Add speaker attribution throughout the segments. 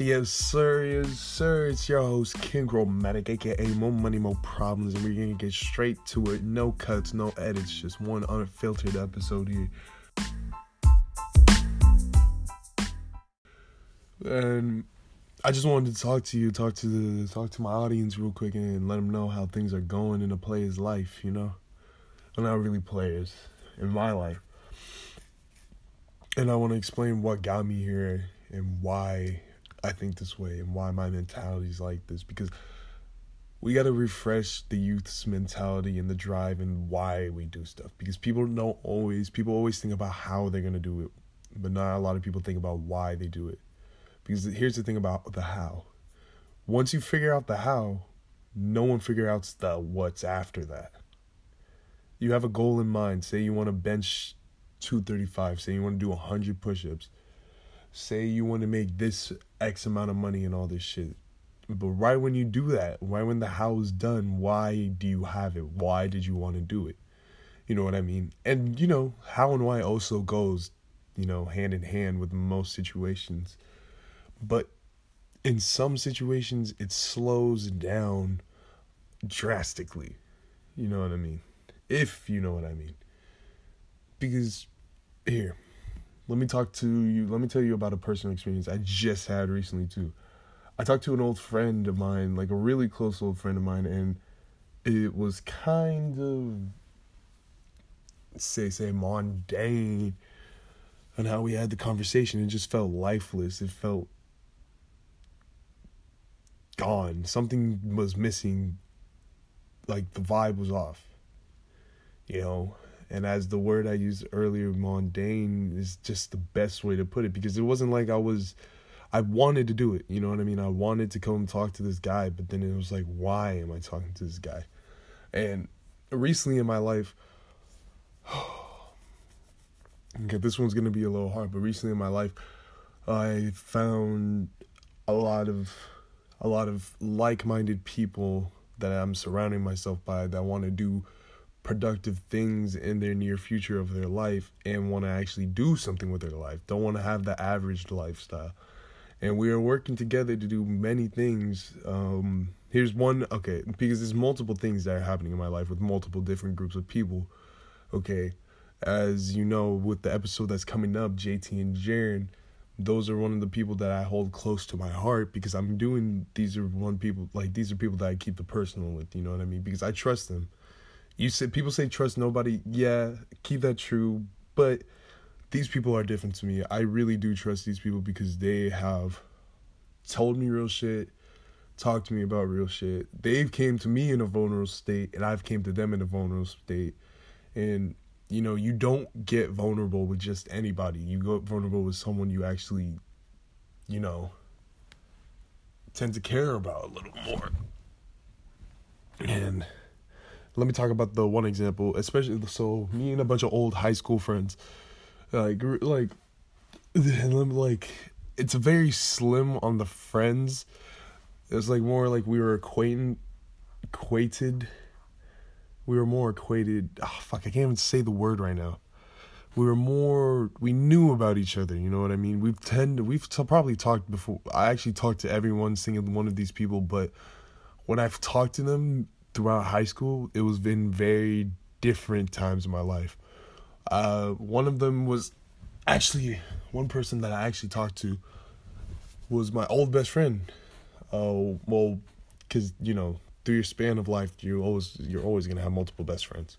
Speaker 1: Yes, sir, yes, sir. It's your host, King Chromatic, aka More Money, More Problems, and we're gonna get straight to it. No cuts, no edits, just one unfiltered episode here. And I just wanted to talk to you, talk to the talk to my audience real quick and let them know how things are going in a player's life, you know? Well not really players, in my life. And I want to explain what got me here and why I think this way and why my mentality is like this because we got to refresh the youth's mentality and the drive and why we do stuff because people don't always people always think about how they're going to do it but not a lot of people think about why they do it. Because here's the thing about the how. Once you figure out the how no one figure out the what's after that. You have a goal in mind. Say you want to bench 235 say you want to do 100 push-ups say you want to make this X amount of money and all this shit. But right when you do that, right when the how is done, why do you have it? Why did you want to do it? You know what I mean? And you know, how and why also goes, you know, hand in hand with most situations. But in some situations it slows down drastically. You know what I mean? If you know what I mean. Because here, let me talk to you. Let me tell you about a personal experience I just had recently too. I talked to an old friend of mine, like a really close old friend of mine, and it was kind of say say mundane and how we had the conversation. It just felt lifeless. It felt gone. Something was missing. Like the vibe was off. You know, and as the word I used earlier, mundane is just the best way to put it because it wasn't like I was I wanted to do it, you know what I mean? I wanted to come talk to this guy, but then it was like, why am I talking to this guy? And recently in my life, okay, this one's gonna be a little hard, but recently in my life, I found a lot of a lot of like-minded people that I'm surrounding myself by that want to do productive things in their near future of their life and want to actually do something with their life. Don't want to have the average lifestyle. And we are working together to do many things. Um, here's one, okay, because there's multiple things that are happening in my life with multiple different groups of people. Okay, as you know, with the episode that's coming up, JT and Jaren, those are one of the people that I hold close to my heart because I'm doing these are one people like these are people that I keep the personal with, you know what I mean? Because I trust them you said people say trust nobody. Yeah, keep that true. But these people are different to me. I really do trust these people because they have told me real shit, talked to me about real shit. They've came to me in a vulnerable state, and I've came to them in a vulnerable state. And you know, you don't get vulnerable with just anybody. You go vulnerable with someone you actually, you know, tend to care about a little more. And let me talk about the one example, especially so me and a bunch of old high school friends, like like, like it's very slim on the friends. It's like more like we were acquainted, equated. We were more equated. Oh, ah, fuck, I can't even say the word right now. We were more. We knew about each other. You know what I mean? We've tend. We've t- probably talked before. I actually talked to everyone, single one of these people, but when I've talked to them, throughout high school, it was been very different times in my life. Uh, one of them was actually one person that I actually talked to was my old best friend. Uh, well, because you know, through your span of life, you always you're always gonna have multiple best friends.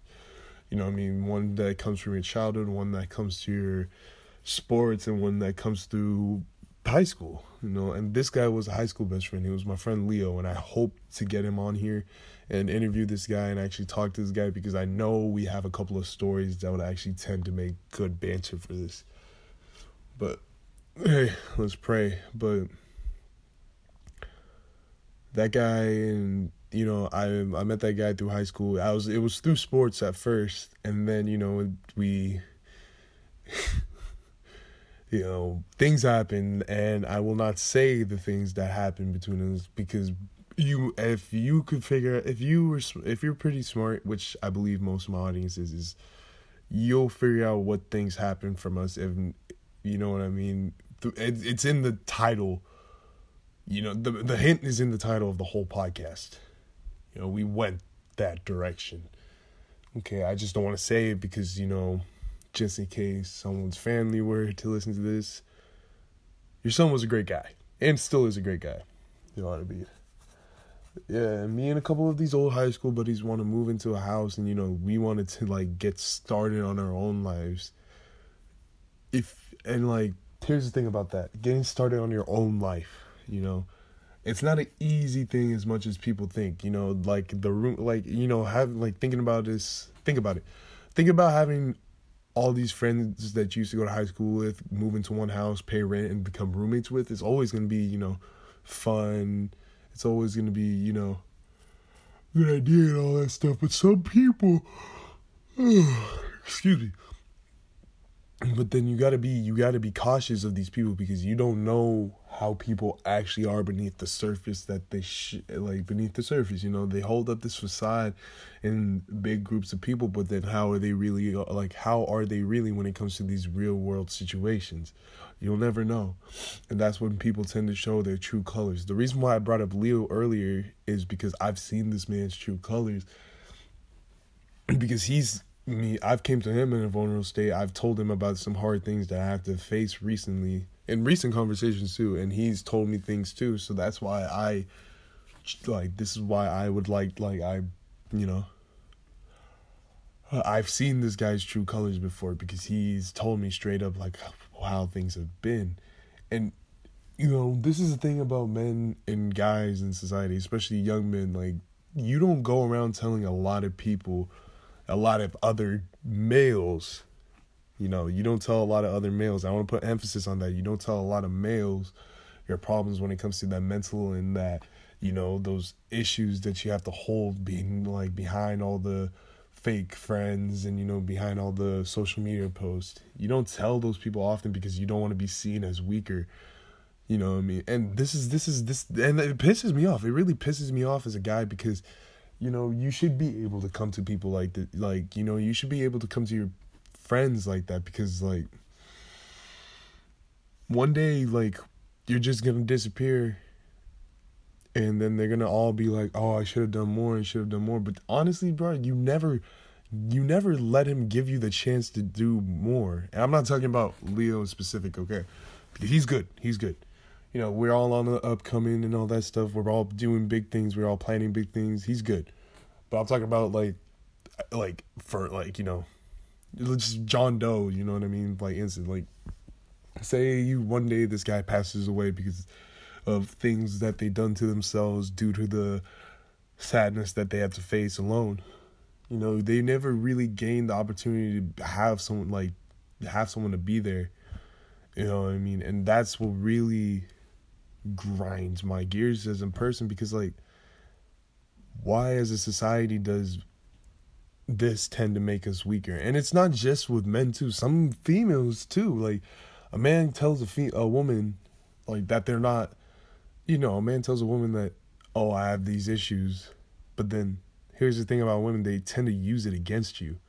Speaker 1: You know, I mean, one that comes from your childhood, one that comes to your sports, and one that comes through high school. You know, and this guy was a high school best friend. He was my friend Leo, and I hope to get him on here and interview this guy and actually talk to this guy because I know we have a couple of stories that would actually tend to make good banter for this. But hey, let's pray. But that guy and you know I I met that guy through high school. I was it was through sports at first, and then you know we. you know things happen and i will not say the things that happened between us because you if you could figure if you were if you're pretty smart, which I believe most of my audience is, is you'll figure out what things happen from us. If you know what I mean, it's in the title you know, the the hint is in the title of the whole podcast. You know, we went that direction. Okay, I just don't want to say it because, you know, just in case someone's family were to listen to this, your son was a great guy and still is a great guy. You what I mean? Yeah, me and a couple of these old high school buddies want to move into a house and you know, we wanted to like get started on our own lives. If and like here's the thing about that. Getting started on your own life, you know, it's not an easy thing as much as people think, you know, like the room like you know, have like thinking about this, think about it. Think about having all these friends that you used to go to high school with move into one house, pay rent, and become roommates with. It's always going to be, you know, fun. It's always going to be, you know, good idea and all that stuff. But some people, excuse me, but then you got to be you got to be cautious of these people because you don't know how people actually are beneath the surface that they sh- like beneath the surface you know? They hold up this facade in big groups of people but then how are they really like how are they really when it comes to these real world situations? You'll never know. And that's when people tend to show their true colors. The reason why i brought up leo earlier is because i've seen this man's true colors because he's me I've came to him in a vulnerable state. I've told him about some hard things that I have to face recently in recent conversations too, and he's told me things too. So that's why I like this is why I would like like I you know I've seen this guy's true colors before because he's told me straight up like how things have been. And you know, this is the thing about men and guys in society, especially young men, like you don't go around telling a lot of people a lot of other males. You know, you don't tell a lot of other males. I want to put emphasis on that. You don't tell a lot of males your problems when it comes to that mental and that, you know, those issues that you have to hold being like behind all the fake friends and you know behind all the social media posts. You don't tell those people often because you don't want to be seen as weaker. You know what I mean? And this is this is this and it pisses me off. It really pisses me off as a guy because you know you should be able to come to people like that like you know you should be able to come to your friends like that because like one day like you're just gonna disappear and then they're gonna all be like oh i should have done more and should have done more. But honestly bro you never you never let him give you the chance to do more. And i'm not talking about leo specific okay? He's good he's good you know, we're all on the upcoming and all that stuff. We're all doing big things. We're all planning big things. He's good, but I'm talking about like, like for like you know, just John Doe. You know what I mean? Like instant. Like, say you one day this guy passes away because of things that they done to themselves due to the sadness that they had to face alone. You know, they never really gained the opportunity to have someone like have someone to be there. You know what I mean? And that's what really grinds my gears as a person because like why as a society does this tend to make us weaker? And it's not just with men too. Some females too. Like a man tells a fe- a woman like that they're not you know a man tells a woman that oh i have these issues but then here's the thing about women they tend to use it against you.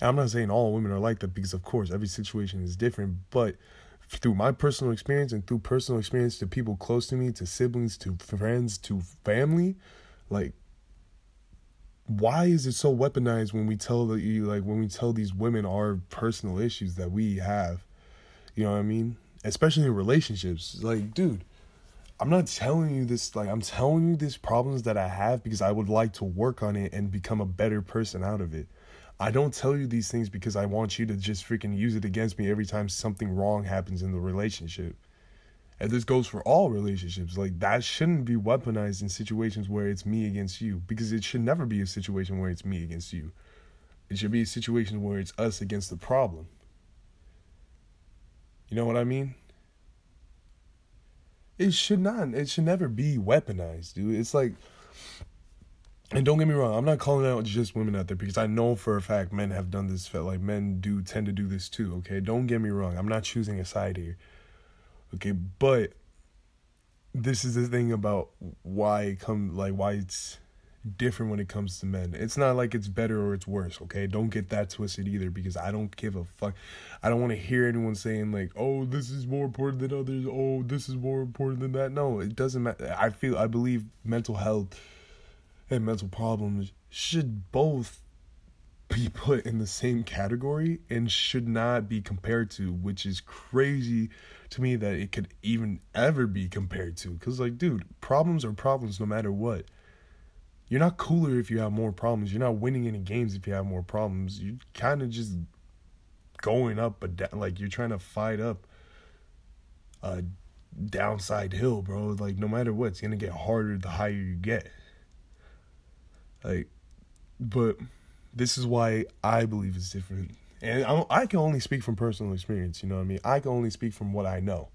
Speaker 1: And i'm not saying all women are like that because of course every situation is different but through my personal experience and through personal experience to people close to me, to siblings, to friends, to family, like why is it so weaponized when we tell you like when we tell these women our personal issues that we have? You know what I mean? Especially in relationships. Like, dude, I'm not telling you this like I'm telling you these problems that I have because I would like to work on it and become a better person out of it. I don't tell you these things because I want you to just freaking use it against me every time something wrong happens in the relationship. And this goes for all relationships. Like that shouldn't be weaponized in situations where it's me against you because it should never be a situation where it's me against you. It should be a situation where it's us against the problem. You know what I mean? It should not. It should never be weaponized, dude. It's like and don't get me wrong, I'm not calling out just women out there because I know for a fact men have done this. Like men do tend to do this too. Okay, don't get me wrong. I'm not choosing a side here. Okay, but this is the thing about why it come like why it's different when it comes to men. It's not like it's better or it's worse, okay? Don't get that twisted either because I don't give a fuck. I don't want to hear anyone saying like, "Oh, this is more important than others. Oh, this is more important than that." No, it doesn't matter. I feel I believe mental health and mental problems should both be put in the same category and should not be compared to, which is crazy to me that it could even ever be compared to. Cause like, dude, problems are problems no matter what. You're not cooler if you have more problems. You're not winning any games if you have more problems. You're kind of just going up, but da- like you're trying to fight up a downside hill, bro. Like no matter what, it's gonna get harder the higher you get. Like, but this is why I believe it's different. And I, I can only speak from personal experience, you know what I mean? I can only speak from what I know.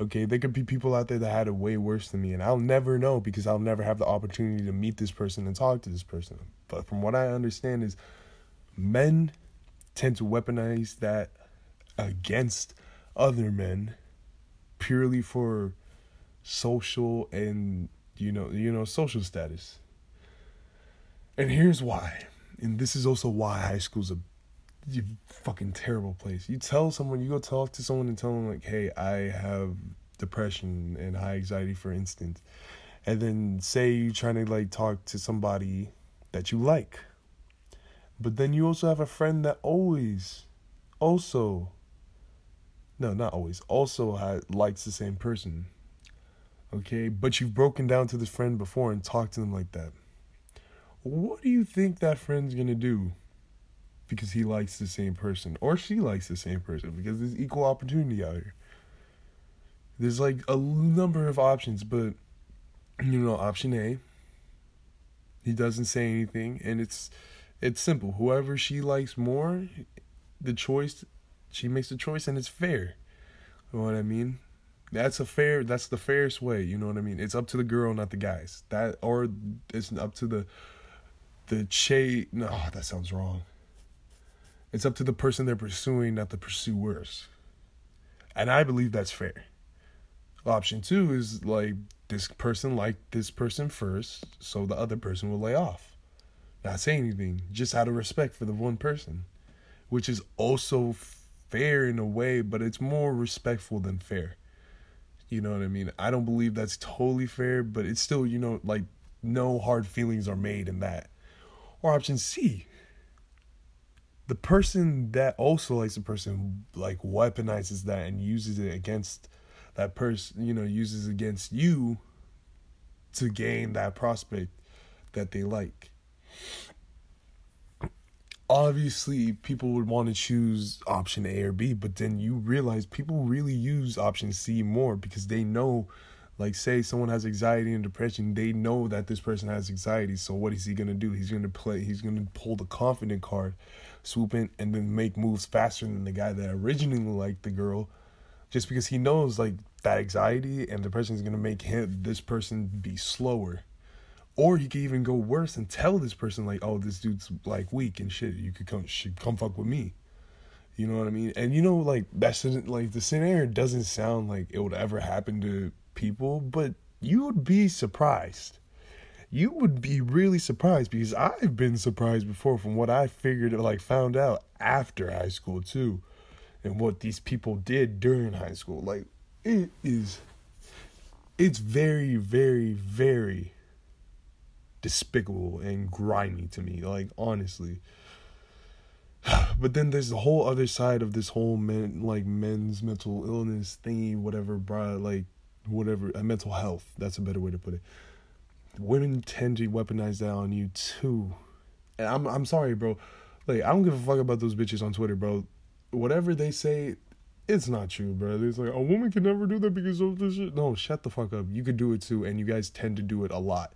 Speaker 1: Okay, there could be people out there that had it way worse than me, and I'll never know because I'll never have the opportunity to meet this person and talk to this person. But from what I understand is men tend to weaponize that against other men purely for social and you know you know social status. And here's why. And this is also why high school's a fucking terrible place. You tell someone, you go talk to someone and tell them like, "Hey, I have depression and high anxiety, for instance," and then say you're trying to like talk to somebody that you like, but then you also have a friend that always, also, no, not always, also has, likes the same person. Okay, but you've broken down to this friend before and talked to them like that what do you think that friend's gonna do? Because he likes the same person, or she likes the same person, because there's equal opportunity out here. There's like a number of options, but you know, option A, he doesn't say anything, and it's it's simple. Whoever she likes more, the choice, she makes the choice, and it's fair. You know what I mean? That's a fair. That's the fairest way. You know what I mean? It's up to the girl, not the guys. That or it's up to the the che no oh, that sounds wrong. It's up to the person they're pursuing not the pursuers and i believe that's fair. Option two is like this person liked this person first so the other person will lay off. Not say anything just out of respect for the one person which is also fair in a way but it's more respectful than fair. You know what i mean? I don't believe that's totally fair but it's still you know like no hard feelings are made in that or option C, the person that also likes the person like weaponizes that and uses it against that person, you know, uses against you to gain that prospect that they like. Obviously, people would want to choose option A or B, but then you realize people really use option C more because they know like say someone has anxiety and depression they know that this person has anxiety. So what is he going to do? He's going to play he's going to pull the confident card swoop in and then make moves faster than the guy that originally liked the girl. Just because he knows like that anxiety and depression is going to make him this person be slower. Or he could even go worse and tell this person like oh this dude's like weak and shit. You could come should come fuck with me. You know what i mean? And you know like that shouldn't like the scenario doesn't sound like it would ever happen to people, but you would be surprised. You would be really surprised because I've been surprised before from what I figured, like, found out after high school, too, and what these people did during high school. Like, it is, it's very, very, very despicable and grimy to me, like, honestly. But then there's the whole other side of this whole men like men's mental illness thingy, whatever, bro. Like whatever, uh, mental health. That's a better way to put it. Women tend to weaponize that on you too. And I'm I'm sorry, bro. Like I don't give a fuck about those bitches on Twitter, bro. Whatever they say, it's not true, bro. It's like a woman can never do that because of this shit. No, shut the fuck up. You could do it too, and you guys tend to do it a lot.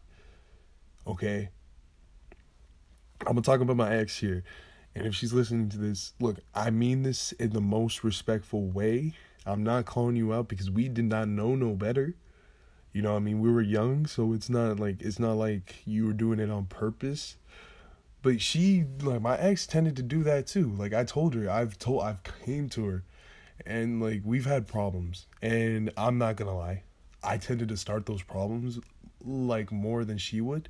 Speaker 1: Okay. I'm gonna talk about my ex here. And if she's listening to this, look, I mean this in the most respectful way. I'm not calling you out because we did not know no better. You know, I mean, we were young, so it's not like it's not like you were doing it on purpose. But she, like my ex, tended to do that too. Like I told her, I've told, I've came to her, and like we've had problems. And I'm not gonna lie, I tended to start those problems like more than she would.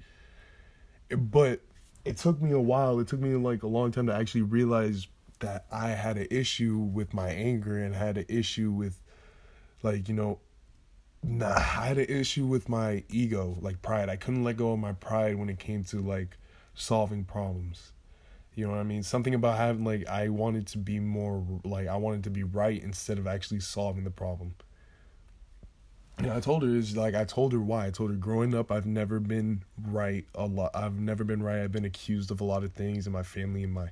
Speaker 1: but it took me a while. It took me like a long time to actually realize that I had an issue with my anger and had an issue with like, you know, nah, I had an issue with my ego, like pride. I couldn't let go of my pride when it came to like solving problems. You know what I mean? Something about having like I wanted to be more like I wanted to be right instead of actually solving the problem. Yeah, I told her is like I told her why. I told her growing up I've never been right a lot. I've never been right. I've been accused of a lot of things in my family and my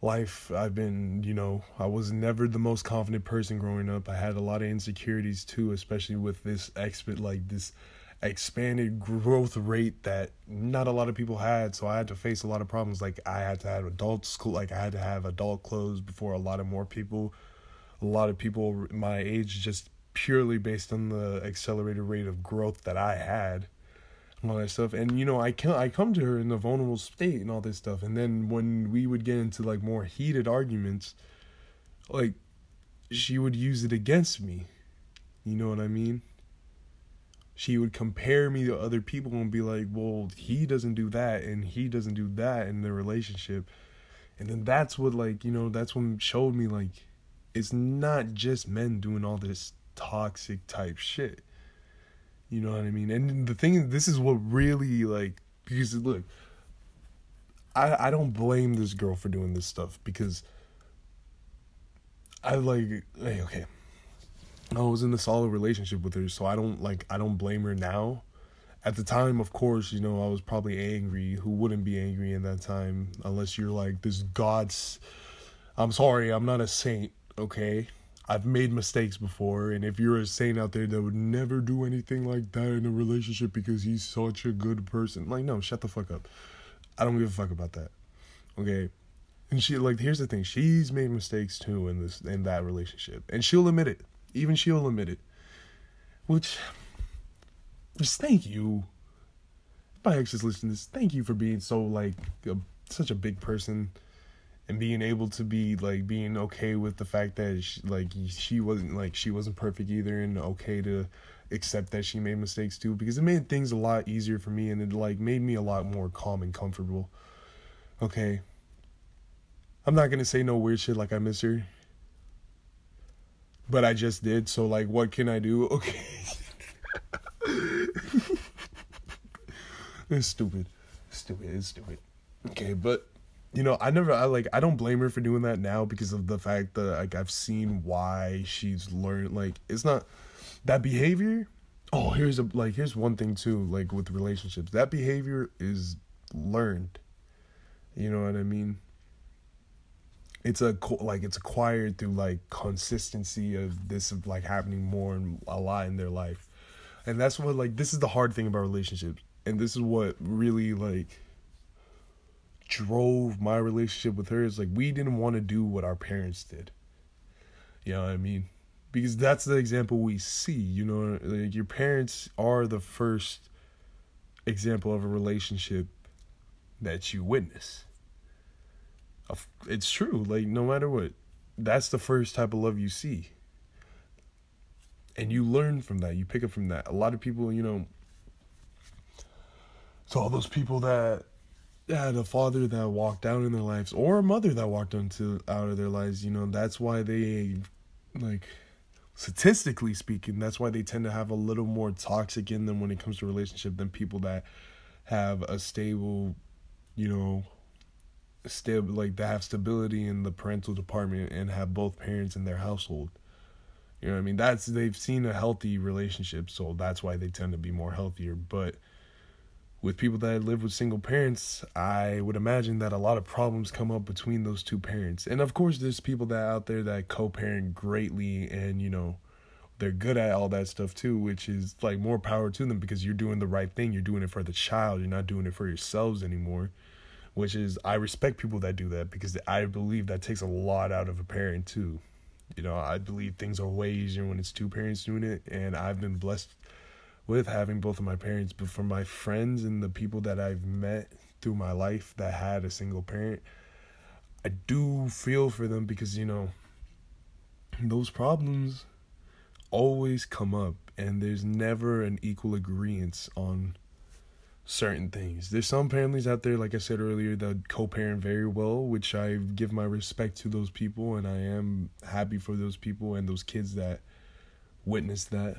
Speaker 1: life. I've been, you know, I was never the most confident person growing up. I had a lot of insecurities too, especially with this expert like this expanded growth rate that not a lot of people had. So I had to face a lot of problems. Like I had to have adult school, like I had to have adult clothes before a lot of more people. A lot of people my age just purely based on the accelerated rate of growth that I had and all that stuff. And you know, I can I come to her in a vulnerable state and all this stuff. And then when we would get into like more heated arguments, like she would use it against me. You know what I mean? She would compare me to other people and be like, "Well, he doesn't do that and he doesn't do that in the relationship." And then that's what like, you know, that's what showed me like it's not just men doing all this toxic type shit. You know what I mean? And the thing is, this is what really like because look, I I don't blame this girl for doing this stuff because I like hey okay. I was in a solid relationship with her, so I don't like I don't blame her now. At the time, of course, you know, I was probably angry. Who wouldn't be angry in that time unless you're like this god's I'm sorry, I'm not a saint, okay? I've made mistakes before, and if you're a saint out there that would never do anything like that in a relationship because he's such a good person, like, no, shut the fuck up. I don't give a fuck about that. Okay. And she like here's the thing, she's made mistakes too in this in that relationship. And she'll admit it. Even she'll admit it. Which just thank you. If my ex is listening to this, thank you for being so like a, such a big person and being able to be like being okay with the fact that she, like she wasn't like she wasn't perfect either and okay to accept that she made mistakes too because it made things a lot easier for me and it like made me a lot more calm and comfortable. Okay. I'm not gonna say no weird shit like i miss her. But i just did so like what can i do? Okay. It's stupid. Stupid. It's stupid. Okay but you know, I never, I like, I don't blame her for doing that now because of the fact that like I've seen why she's learned. Like, it's not that behavior. Oh, here's a like, here's one thing too. Like with relationships, that behavior is learned. You know what I mean? It's a like it's acquired through like consistency of this of like happening more and a lot in their life, and that's what like this is the hard thing about relationships, and this is what really like drove my relationship with her is like we didn't want to do what our parents did. You know what I mean? Because that's the example we see, you know, like your parents are the first example of a relationship that you witness. It's true, like no matter what, that's the first type of love you see. And you learn from that, you pick up from that. A lot of people, you know, so all those people that had a father that walked out in their lives or a mother that walked into out of their lives you know that's why they like statistically speaking that's why they tend to have a little more toxic in them when it comes to relationship than people that have a stable you know stable like that have stability in the parental department and have both parents in their household. You know i mean? That's they've seen a healthy relationship so that's why they tend to be more healthier but with people that live with single parents, I would imagine that a lot of problems come up between those two parents. And of course, there's people that out there that co-parent greatly, and you know, they're good at all that stuff too, which is like more power to them because you're doing the right thing. You're doing it for the child. You're not doing it for yourselves anymore. Which is, I respect people that do that because I believe that takes a lot out of a parent too. You know, I believe things are way easier when it's two parents doing it, and I've been blessed with having both of my parents, but for my friends and the people that I've met through my life that had a single parent, I do feel for them because, you know, those problems always come up and there's never an equal agreement on certain things. There's some families out there, like I said earlier, that co-parent very well, which I give my respect to those people, and I am happy for those people and those kids that witness that.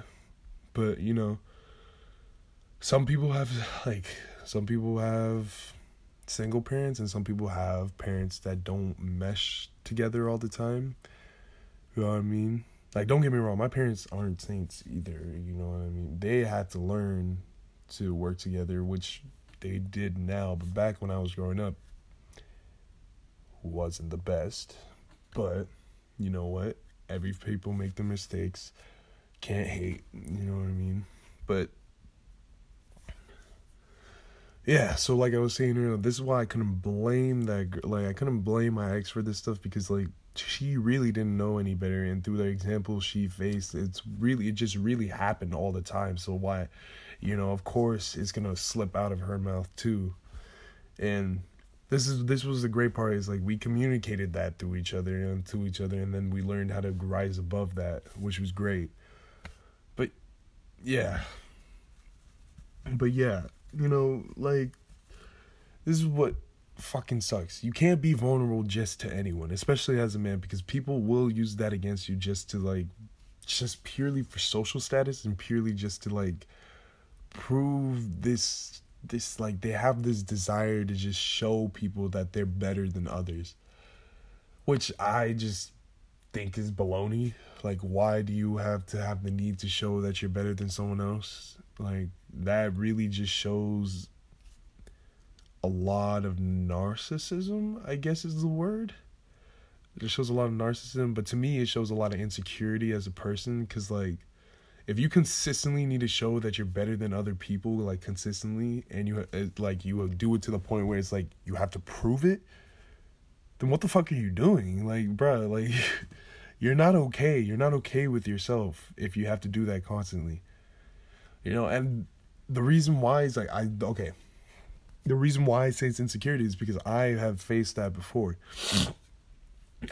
Speaker 1: But you know, some people have like some people have single parents, and some people have parents that don't mesh together all the time. You know what I mean? Like, don't get me wrong, my parents aren't saints either. You know what I mean? They had to learn to work together, which they did now. But back when I was growing up, wasn't the best. But you know what? Every people make the mistakes. Can't hate. You know what I mean? But yeah, so like I was saying earlier, this is why I couldn't blame that. girl Like I couldn't blame my ex for this stuff because like she really didn't know any better, and through the example she faced, it's really it just really happened all the time. So why? you know, of course it's gonna slip out of her mouth too. And this is this was the great part is like we communicated that to each other and to each other and then we learned how to rise above that, which was great. But yeah. But yeah, you know, like this is what fucking sucks. You can't be vulnerable just to anyone, especially as a man, because people will use that against you just to like just purely for social status and purely just to like prove this this like they have this desire to just show people that they're better than others which i just think is baloney like why do you have to have the need to show that you're better than someone else like that really just shows a lot of narcissism i guess is the word. It shows a lot of narcissism but to me it shows a lot of insecurity as a person because like if you consistently need to show that you're better than other people like consistently and you uh, like you uh, do it to the point where it's like you have to prove it then what the fuck are you doing? Like bruh like you're not okay. You're not okay with yourself if you have to do that constantly you know and the reason why is like i okay. The reason why i say it's insecurity is because i have faced that before.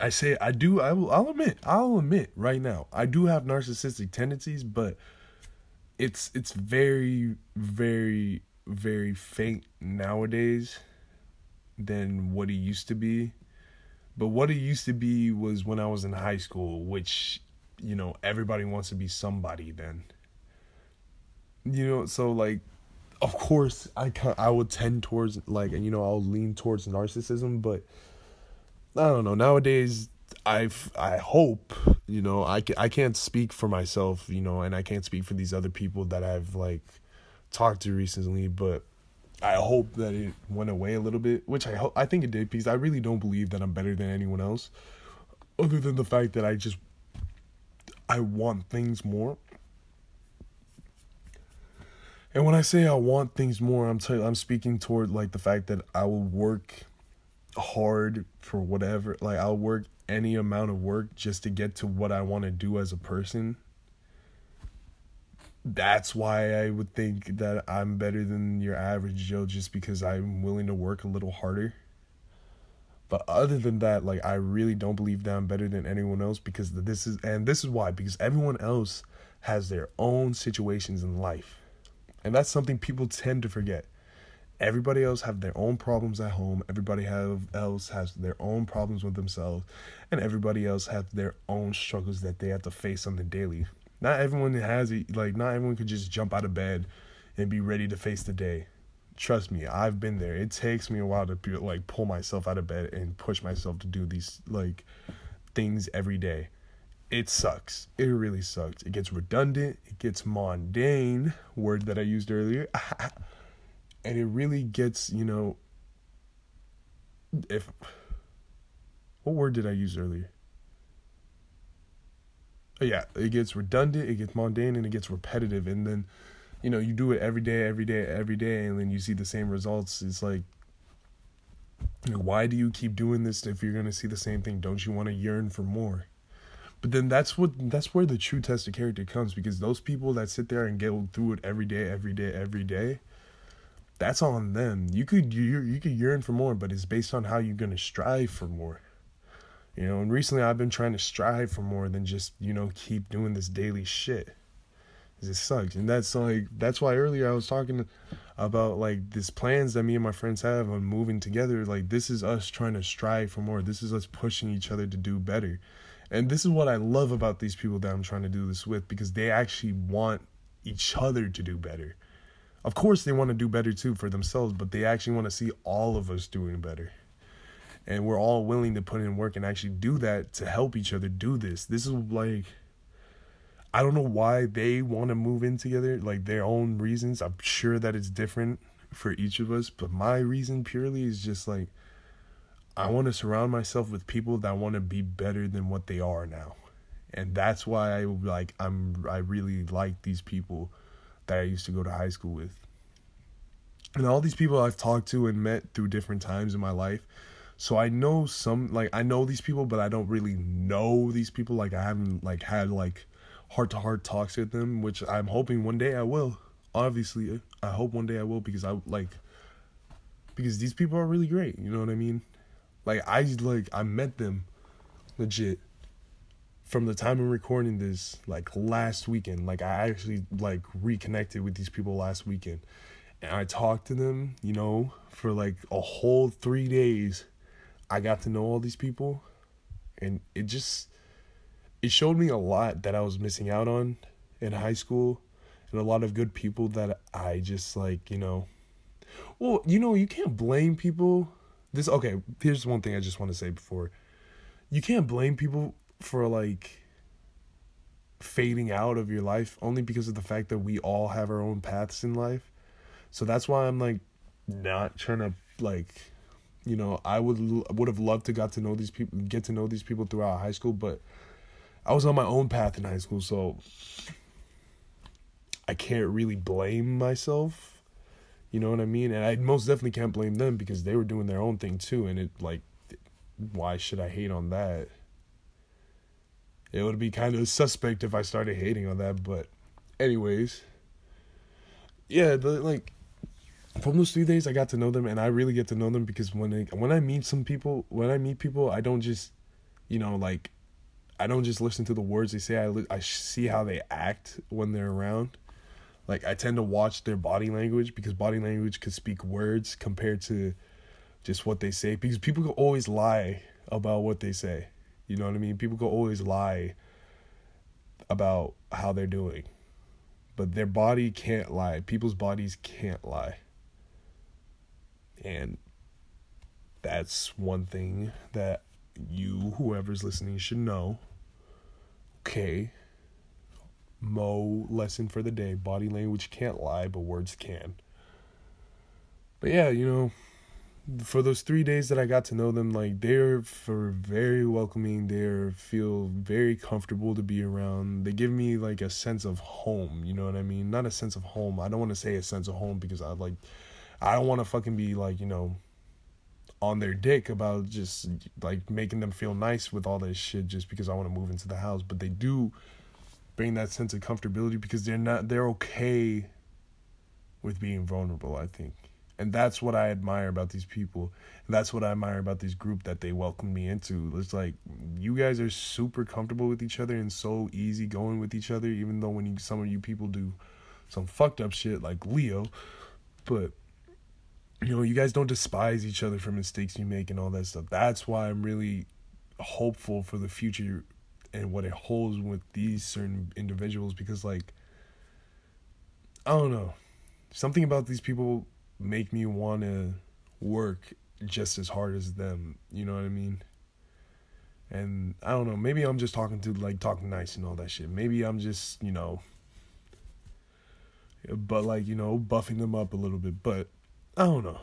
Speaker 1: I say I do I will I'll admit I'll admit right now I do have narcissistic tendencies but it's it's very very very faint nowadays than what it used to be. But what it used to be was when I was in high school which you know everybody wants to be somebody then you know so like of course I can I would tend towards like and you know I'll lean towards narcissism but I don't know. Nowadays, I've I hope you know I can, I can't speak for myself, you know, and I can't speak for these other people that I've like talked to recently, but I hope that it went away a little bit, which I hope I think it did because I really don't believe that I'm better than anyone else, other than the fact that I just I want things more. And when I say I want things more, I'm t- I'm speaking toward like the fact that I will work hard for whatever like I'll work any amount of work just to get to what I want to do as a person. That's why I would think that I'm better than your average Joe just because I'm willing to work a little harder. But other than that, like I really don't believe that I'm better than anyone else because this is and this is why because everyone else has their own situations in life. And that's something people tend to forget. Everybody else have their own problems at home. Everybody have else has their own problems with themselves. And everybody else has their own struggles that they have to face on the daily. Not everyone has it like not everyone could just jump out of bed and be ready to face the day. Trust me i've been there. It takes me a while to be, like pull myself out of bed and push myself to do these like things every day it sucks. It really sucks. It gets redundant. It gets mundane. Word that i used earlier. And it really gets you know if what word did i use earlier? Oh, yeah. It gets redundant. It gets mundane and it gets repetitive. And then you know you do it every day every day every day. And then you see the same results. It's like why do you keep doing this if you're going to see the same thing? Don't you want to yearn for more but then that's what that's where the true test of character comes because those people that sit there and go through it every day every day every day that's on them. You could you you could yearn for more, but it's based on how you're gonna strive for more. You know, and recently I've been trying to strive for more than just, you know, keep doing this daily shit. It sucks, and that's like that's why earlier I was talking about like these plans that me and my friends have on moving together. Like this is us trying to strive for more. This is us pushing each other to do better, and this is what I love about these people that I'm trying to do this with because they actually want each other to do better. Of course, they want to do better too for themselves, but they actually want to see all of us doing better. And we're all willing to put in work and actually do that to help each other do this. This is like I don't know why they want to move in together, like their own reasons. I'm sure that it's different for each of us, but my reason purely is just like I want to surround myself with people that want to be better than what they are now. And that's why I like I'm I really like these people that I used to go to high school with. And all these people I've talked to and met through different times in my life. So I know some like I know these people but I don't really know these people like I haven't like had like heart to heart talks with them, which I'm hoping one day I will. Obviously, I hope one day I will because I like because these people are really great, you know what I mean? Like I like I met them legit from the time I'm recording this, like last weekend, like I actually like reconnected with these people last weekend. And I talked to them, you know, for like a whole three days. I got to know all these people. And it just it showed me a lot that I was missing out on in high school and a lot of good people that I just like, you know. Well, you know, you can't blame people. This okay, here's one thing I just want to say before. You can't blame people for like fading out of your life only because of the fact that we all have our own paths in life. So that's why I'm like not trying to like you know, I would would have loved to got to know these people get to know these people throughout high school, but I was on my own path in high school, so I can't really blame myself. You know what I mean? And I most definitely can't blame them because they were doing their own thing too and it like why should I hate on that? it would be kind of suspect if I started hating on that. But, anyways, yeah, the like from those three days, I got to know them, and I really get to know them because when I, when I meet some people, when I meet people, I don't just, you know, like, I don't just listen to the words they say. I I see how they act when they're around. Like I tend to watch their body language because body language could speak words compared to just what they say. Because people can always lie about what they say. You know what I mean? People can always lie about how they're doing, but their body can't lie. People's bodies can't lie. And that's one thing that you, whoever's listening, should know. Okay. Mo lesson for the day. Body language can't lie, but words can. But yeah, you know, for those three days that I got to know them, like they're for very welcoming. They feel very comfortable to be around. They give me like a sense of home. You know what I mean? Not a sense of home. I don't want to say a sense of home because I like, I don't want to fucking be like you know, on their dick about just like making them feel nice with all this shit just because I want to move into the house. But they do bring that sense of comfortability because they're not. They're okay with being vulnerable. I think and that's what I admire about these people. And that's what I admire about this group that they welcomed me into. It's like you guys are super comfortable with each other and so easy going with each other, even though when you, some of you people do some fucked up shit like Leo, but you know, you guys don't despise each other for mistakes you make and all that stuff. That's why I'm really hopeful for the future and what it holds with these certain individuals because like I don't know. Something about these people make me want to work just as hard as them. You know what I mean? And I don't know, maybe I'm just talking to like talking nice and all that shit. Maybe I'm just, you know, but like, you know, buffing them up a little bit. But I don't know.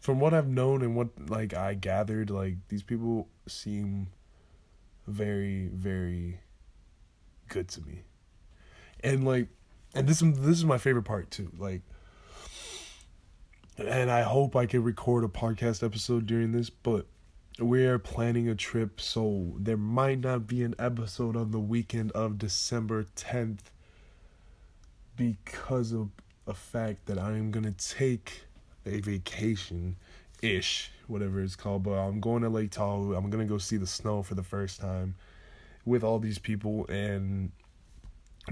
Speaker 1: From what I've known and what like I gathered, like these people seem very, very good to me. And like and this this is my favorite part too. Like and I hope I can record a podcast episode during this, but we are planning a trip, so there might not be an episode on the weekend of December 10th because of a fact that I am gonna take a vacation ish, whatever it's called. But I'm going to Lake Tahoe. I'm gonna go see the snow for the first time with all these people, and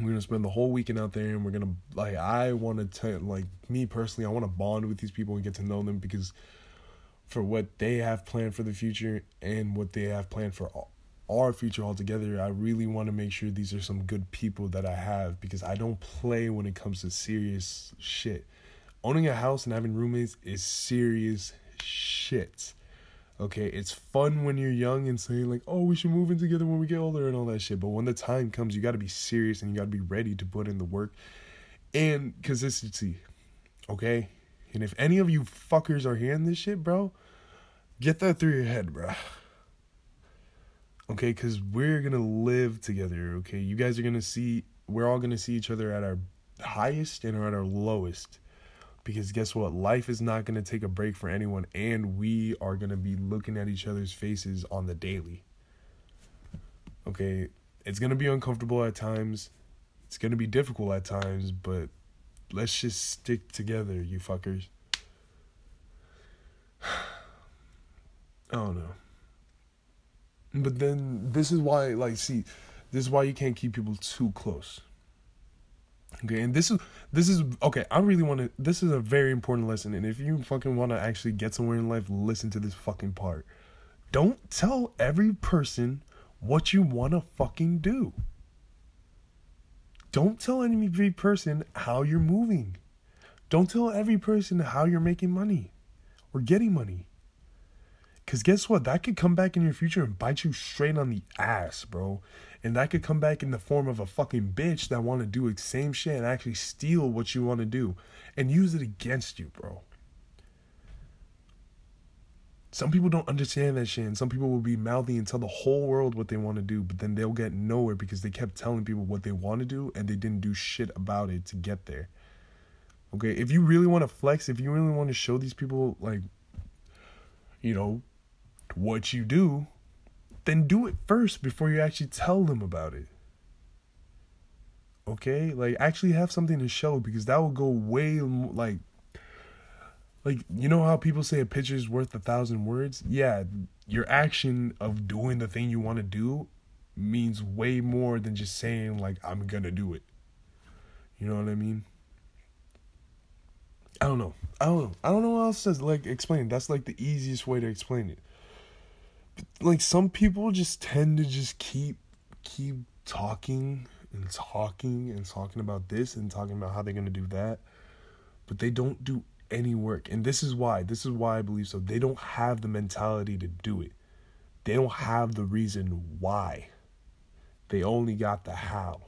Speaker 1: we're gonna spend the whole weekend out there and we're gonna like i want to like me personally i want to bond with these people and get to know them because for what they have planned for the future and what they have planned for our future altogether i really want to make sure these are some good people that i have because i don't play when it comes to serious shit owning a house and having roommates is serious shit Okay, it's fun when you're young and saying like, "Oh, we should move in together when we get older" and all that shit. But when the time comes, you got to be serious and you got to be ready to put in the work and consistency. Okay? And if any of you fuckers are hearing this shit, bro, get that through your head, bro. Okay, cuz we're going to live together, okay? You guys are going to see we're all going to see each other at our highest and at our lowest because guess what? Life is not going to take a break for anyone and we are going to be looking at each other's faces on the daily. Okay? It's going to be uncomfortable at times. It's going to be difficult at times but let's just stick together you fuckers. I don't know. But then this is why like see this is why you can't keep people too close Okay, and this is this is okay. I really want to. This is a very important lesson, and if you fucking want to actually get somewhere in life, listen to this fucking part. Don't tell every person what you want to fucking do. Don't tell any every person how you're moving. Don't tell every person how you're making money or getting money. Because guess what? That could come back in your future and bite you straight on the ass, bro. And that could come back in the form of a fucking bitch that want to do the same shit and actually steal what you want to do and use it against you, bro. Some people don't understand that shit, and some people will be mouthy and tell the whole world what they want to do, but then they'll get nowhere because they kept telling people what they want to do and they didn't do shit about it to get there. Okay, if you really want to flex, if you really want to show these people, like, you know, what you do, then do it first before you actually tell them about it. Okay? Like actually have something to show because that will go way like like you know how people say a picture is worth a thousand words? Yeah, your action of doing the thing you want to do means way more than just saying like I'm going to do it. You know what I mean? I don't know. I don't know. I don't know what else to like explain. That's like the easiest way to explain it like some people just tend to just keep keep talking and talking and talking about this and talking about how they're going to do that but they don't do any work. And this is why this is why i believe so. They don't have the mentality to do it. They don't have the reason why. They only got the how.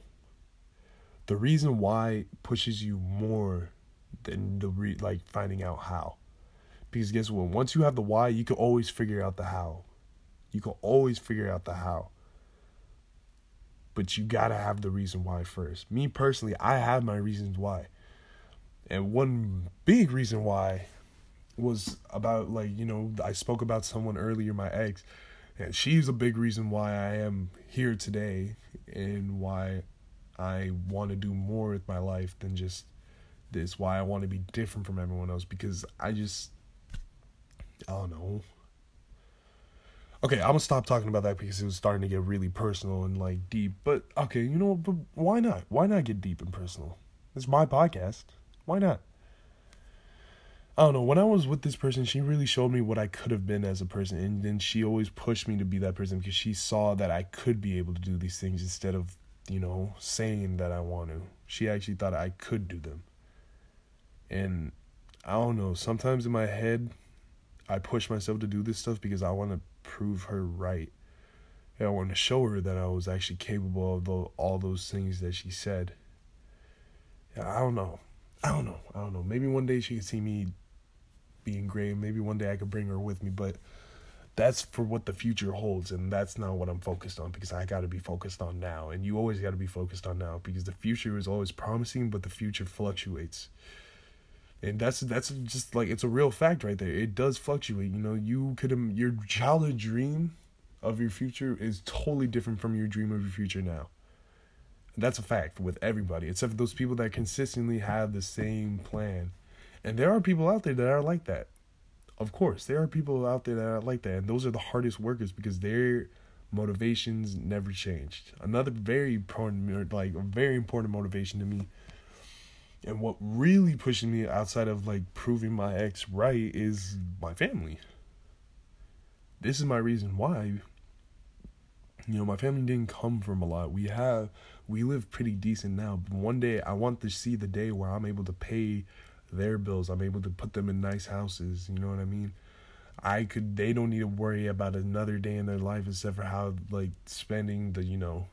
Speaker 1: The reason why pushes you more than the re- like finding out how. Because guess what? Once you have the why you can always figure out the how you can always figure out the how. But you gotta have the reason why first. Me personally, I have my reasons why. And one big reason why was about like, you know, I spoke about someone earlier, my ex, and she's a big reason why I am here today and why I want to do more with my life than just this, why I want to be different from everyone else because I just I don't know. Okay, I'm gonna stop talking about that because it was starting to get really personal and like deep. But okay, you know, but why not? Why not get deep and personal? It's my podcast. Why not? I don't know. When I was with this person, she really showed me what I could have been as a person, and then she always pushed me to be that person because she saw that I could be able to do these things instead of, you know, saying that I want to. She actually thought I could do them. And I don't know. Sometimes in my head, I push myself to do this stuff because I want to prove her right. And I want to show her that I was actually capable of all those things that she said. Yeah, I don't know. I don't know. I don't know. Maybe one day she could see me being great. Maybe one day I could bring her with me, but that's for what the future holds and that's not what I'm focused on because I got to be focused on now and you always got to be focused on now because the future is always promising but the future fluctuates and that's that's just like it's a real fact right there. It does fluctuate you know you could your childhood dream of your future is totally different from your dream of your future now. That's a fact with everybody except for those people that consistently have the same plan. And there are people out there that are like that. Of course there are people out there that are like that and those are the hardest workers because they're motivations never changed. Another very important, like a very important motivation to me, and what really pushes me outside of like proving my ex right is my family. This is my reason why. You know, my family didn't come from a lot. We have, we live pretty decent now. But one day, I want to see the day where I'm able to pay their bills. I'm able to put them in nice houses. You know what I mean? I could they don't need to worry about another day in their life except for how like spending the you know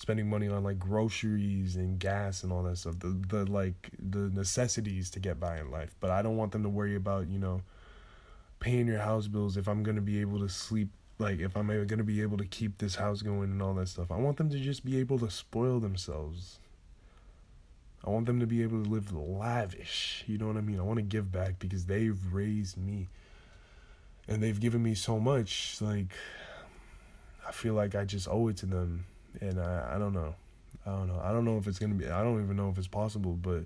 Speaker 1: spending money on like groceries and gas and all that stuff the the like the necessities to get by in life. But I don't want them to worry about you know paying your house bills if I'm going to be able to sleep like if I'm going to be able to keep this house going and all that stuff. I want them to just be able to spoil themselves. I want them to be able to live lavish you know what I mean? I want to give back because they've raised me. And they've given me so much like i feel like i just owe it to them and i i don't know. I don't know. I don't know if it's gonna be i don't even know if it's possible but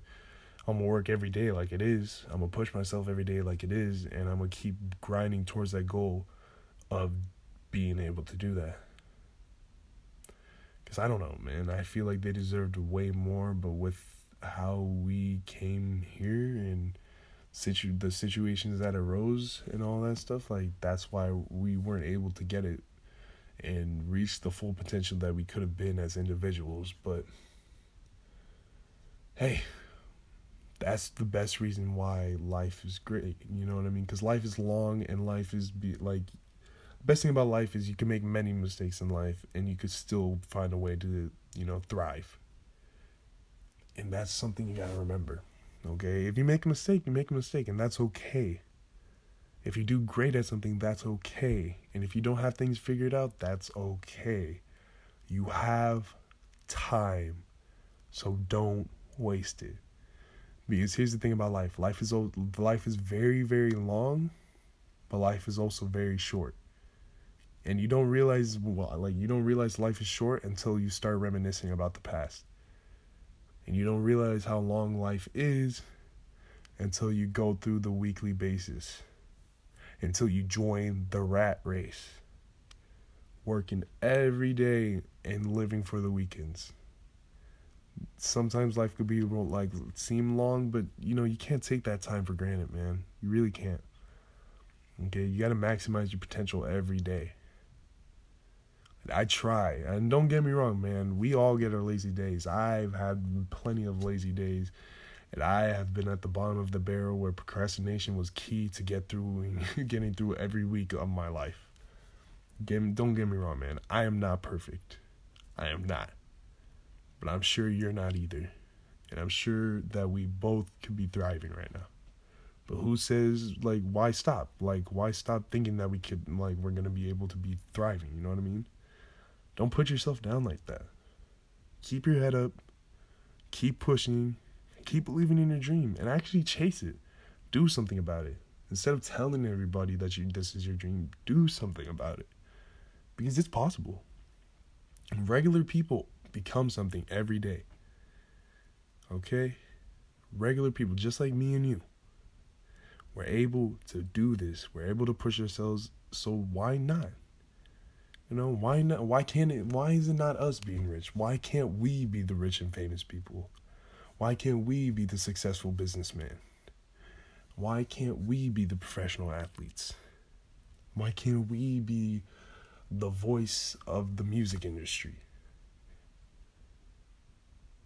Speaker 1: i'm gonna work every day like it is. I'm gonna push myself every day like it is and i'm gonna keep grinding towards that goal of being able to do that. Because i don't know man. I feel like they deserved way more but with how we came here and situ the situations that arose and all that stuff like that's why we weren't able to get it and reach the full potential that we could have been as individuals but hey that's the best reason why life is great you know what i mean because life is long and life is be like best thing about life is you can make many mistakes in life and you could still find a way to you know thrive and that's something you got to remember Okay? If you make a mistake, you make a mistake, and that's okay. If you do great at something, that's okay. And if you don't have things figured out, that's okay. You have time. So don't waste it. Because here's the thing about life. Life is life is very very long, but life is also very short. And you don't realize well, like you don't realize life is short until you start reminiscing about the past and you don't realize how long life is until you go through the weekly basis, until you join the rat race, working every day and living for the weekends. Sometimes life could be like seem long, but you know you can't take that time for granted, man. You really can't. Okay, you got to maximize your potential every day. I try. And don't get me wrong, man. We all get our lazy days. I've had plenty of lazy days. And I have been at the bottom of the barrel where procrastination was key to get through getting through every week of my life. Get, don't get me wrong, man. I am not perfect. I am not. But I'm sure you're not either. And I'm sure that we both could be thriving right now. But who says like why stop? Like why stop thinking that we could like we're gonna be able to be thriving, you know what I mean? Don't put yourself down like that. Keep your head up. Keep pushing. Keep believing in your dream and actually chase it. Do something about it. Instead of telling everybody that you this is your dream, do something about it. Because it's possible. Regular people become something every day. Okay? Regular people just like me and you. We're able to do this. We're able to push ourselves, so why not? You know, why not why can't it why is it not us being rich? Why can't we be the rich and famous people? Why can't we be the successful businessman? Why can't we be the professional athletes? Why can't we be the voice of the music industry?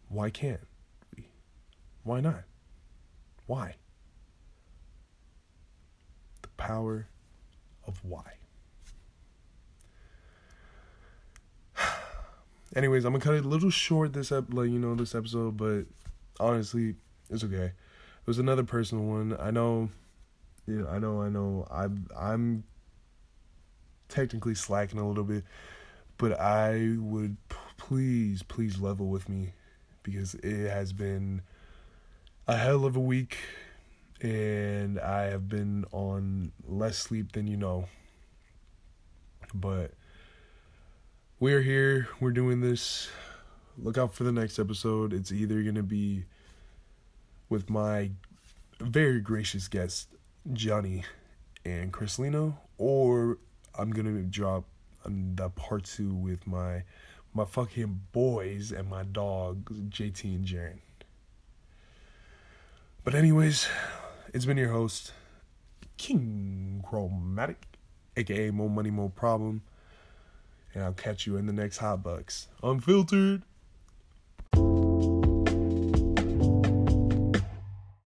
Speaker 1: Why can't we? Why not? Why? The power of why. Anyways, I'm gonna cut it a little short this ep- like you know this episode, but honestly, it's okay. It was another personal one. I know, yeah, I know, I know. I'm I'm technically slacking a little bit, but I would p- please, please level with me because it has been a hell of a week, and I have been on less sleep than you know. But we're here. We're doing this. Look out for the next episode. It's either going to be with my very gracious guest, Johnny and Chris Lino, or I'm going to drop the part two with my my fucking boys and my dogs, JT and Jaren. But anyways, it's been your host, King Chromatic, aka More Money, More Problem. And I'll catch you in the next Hot Bucks. Unfiltered.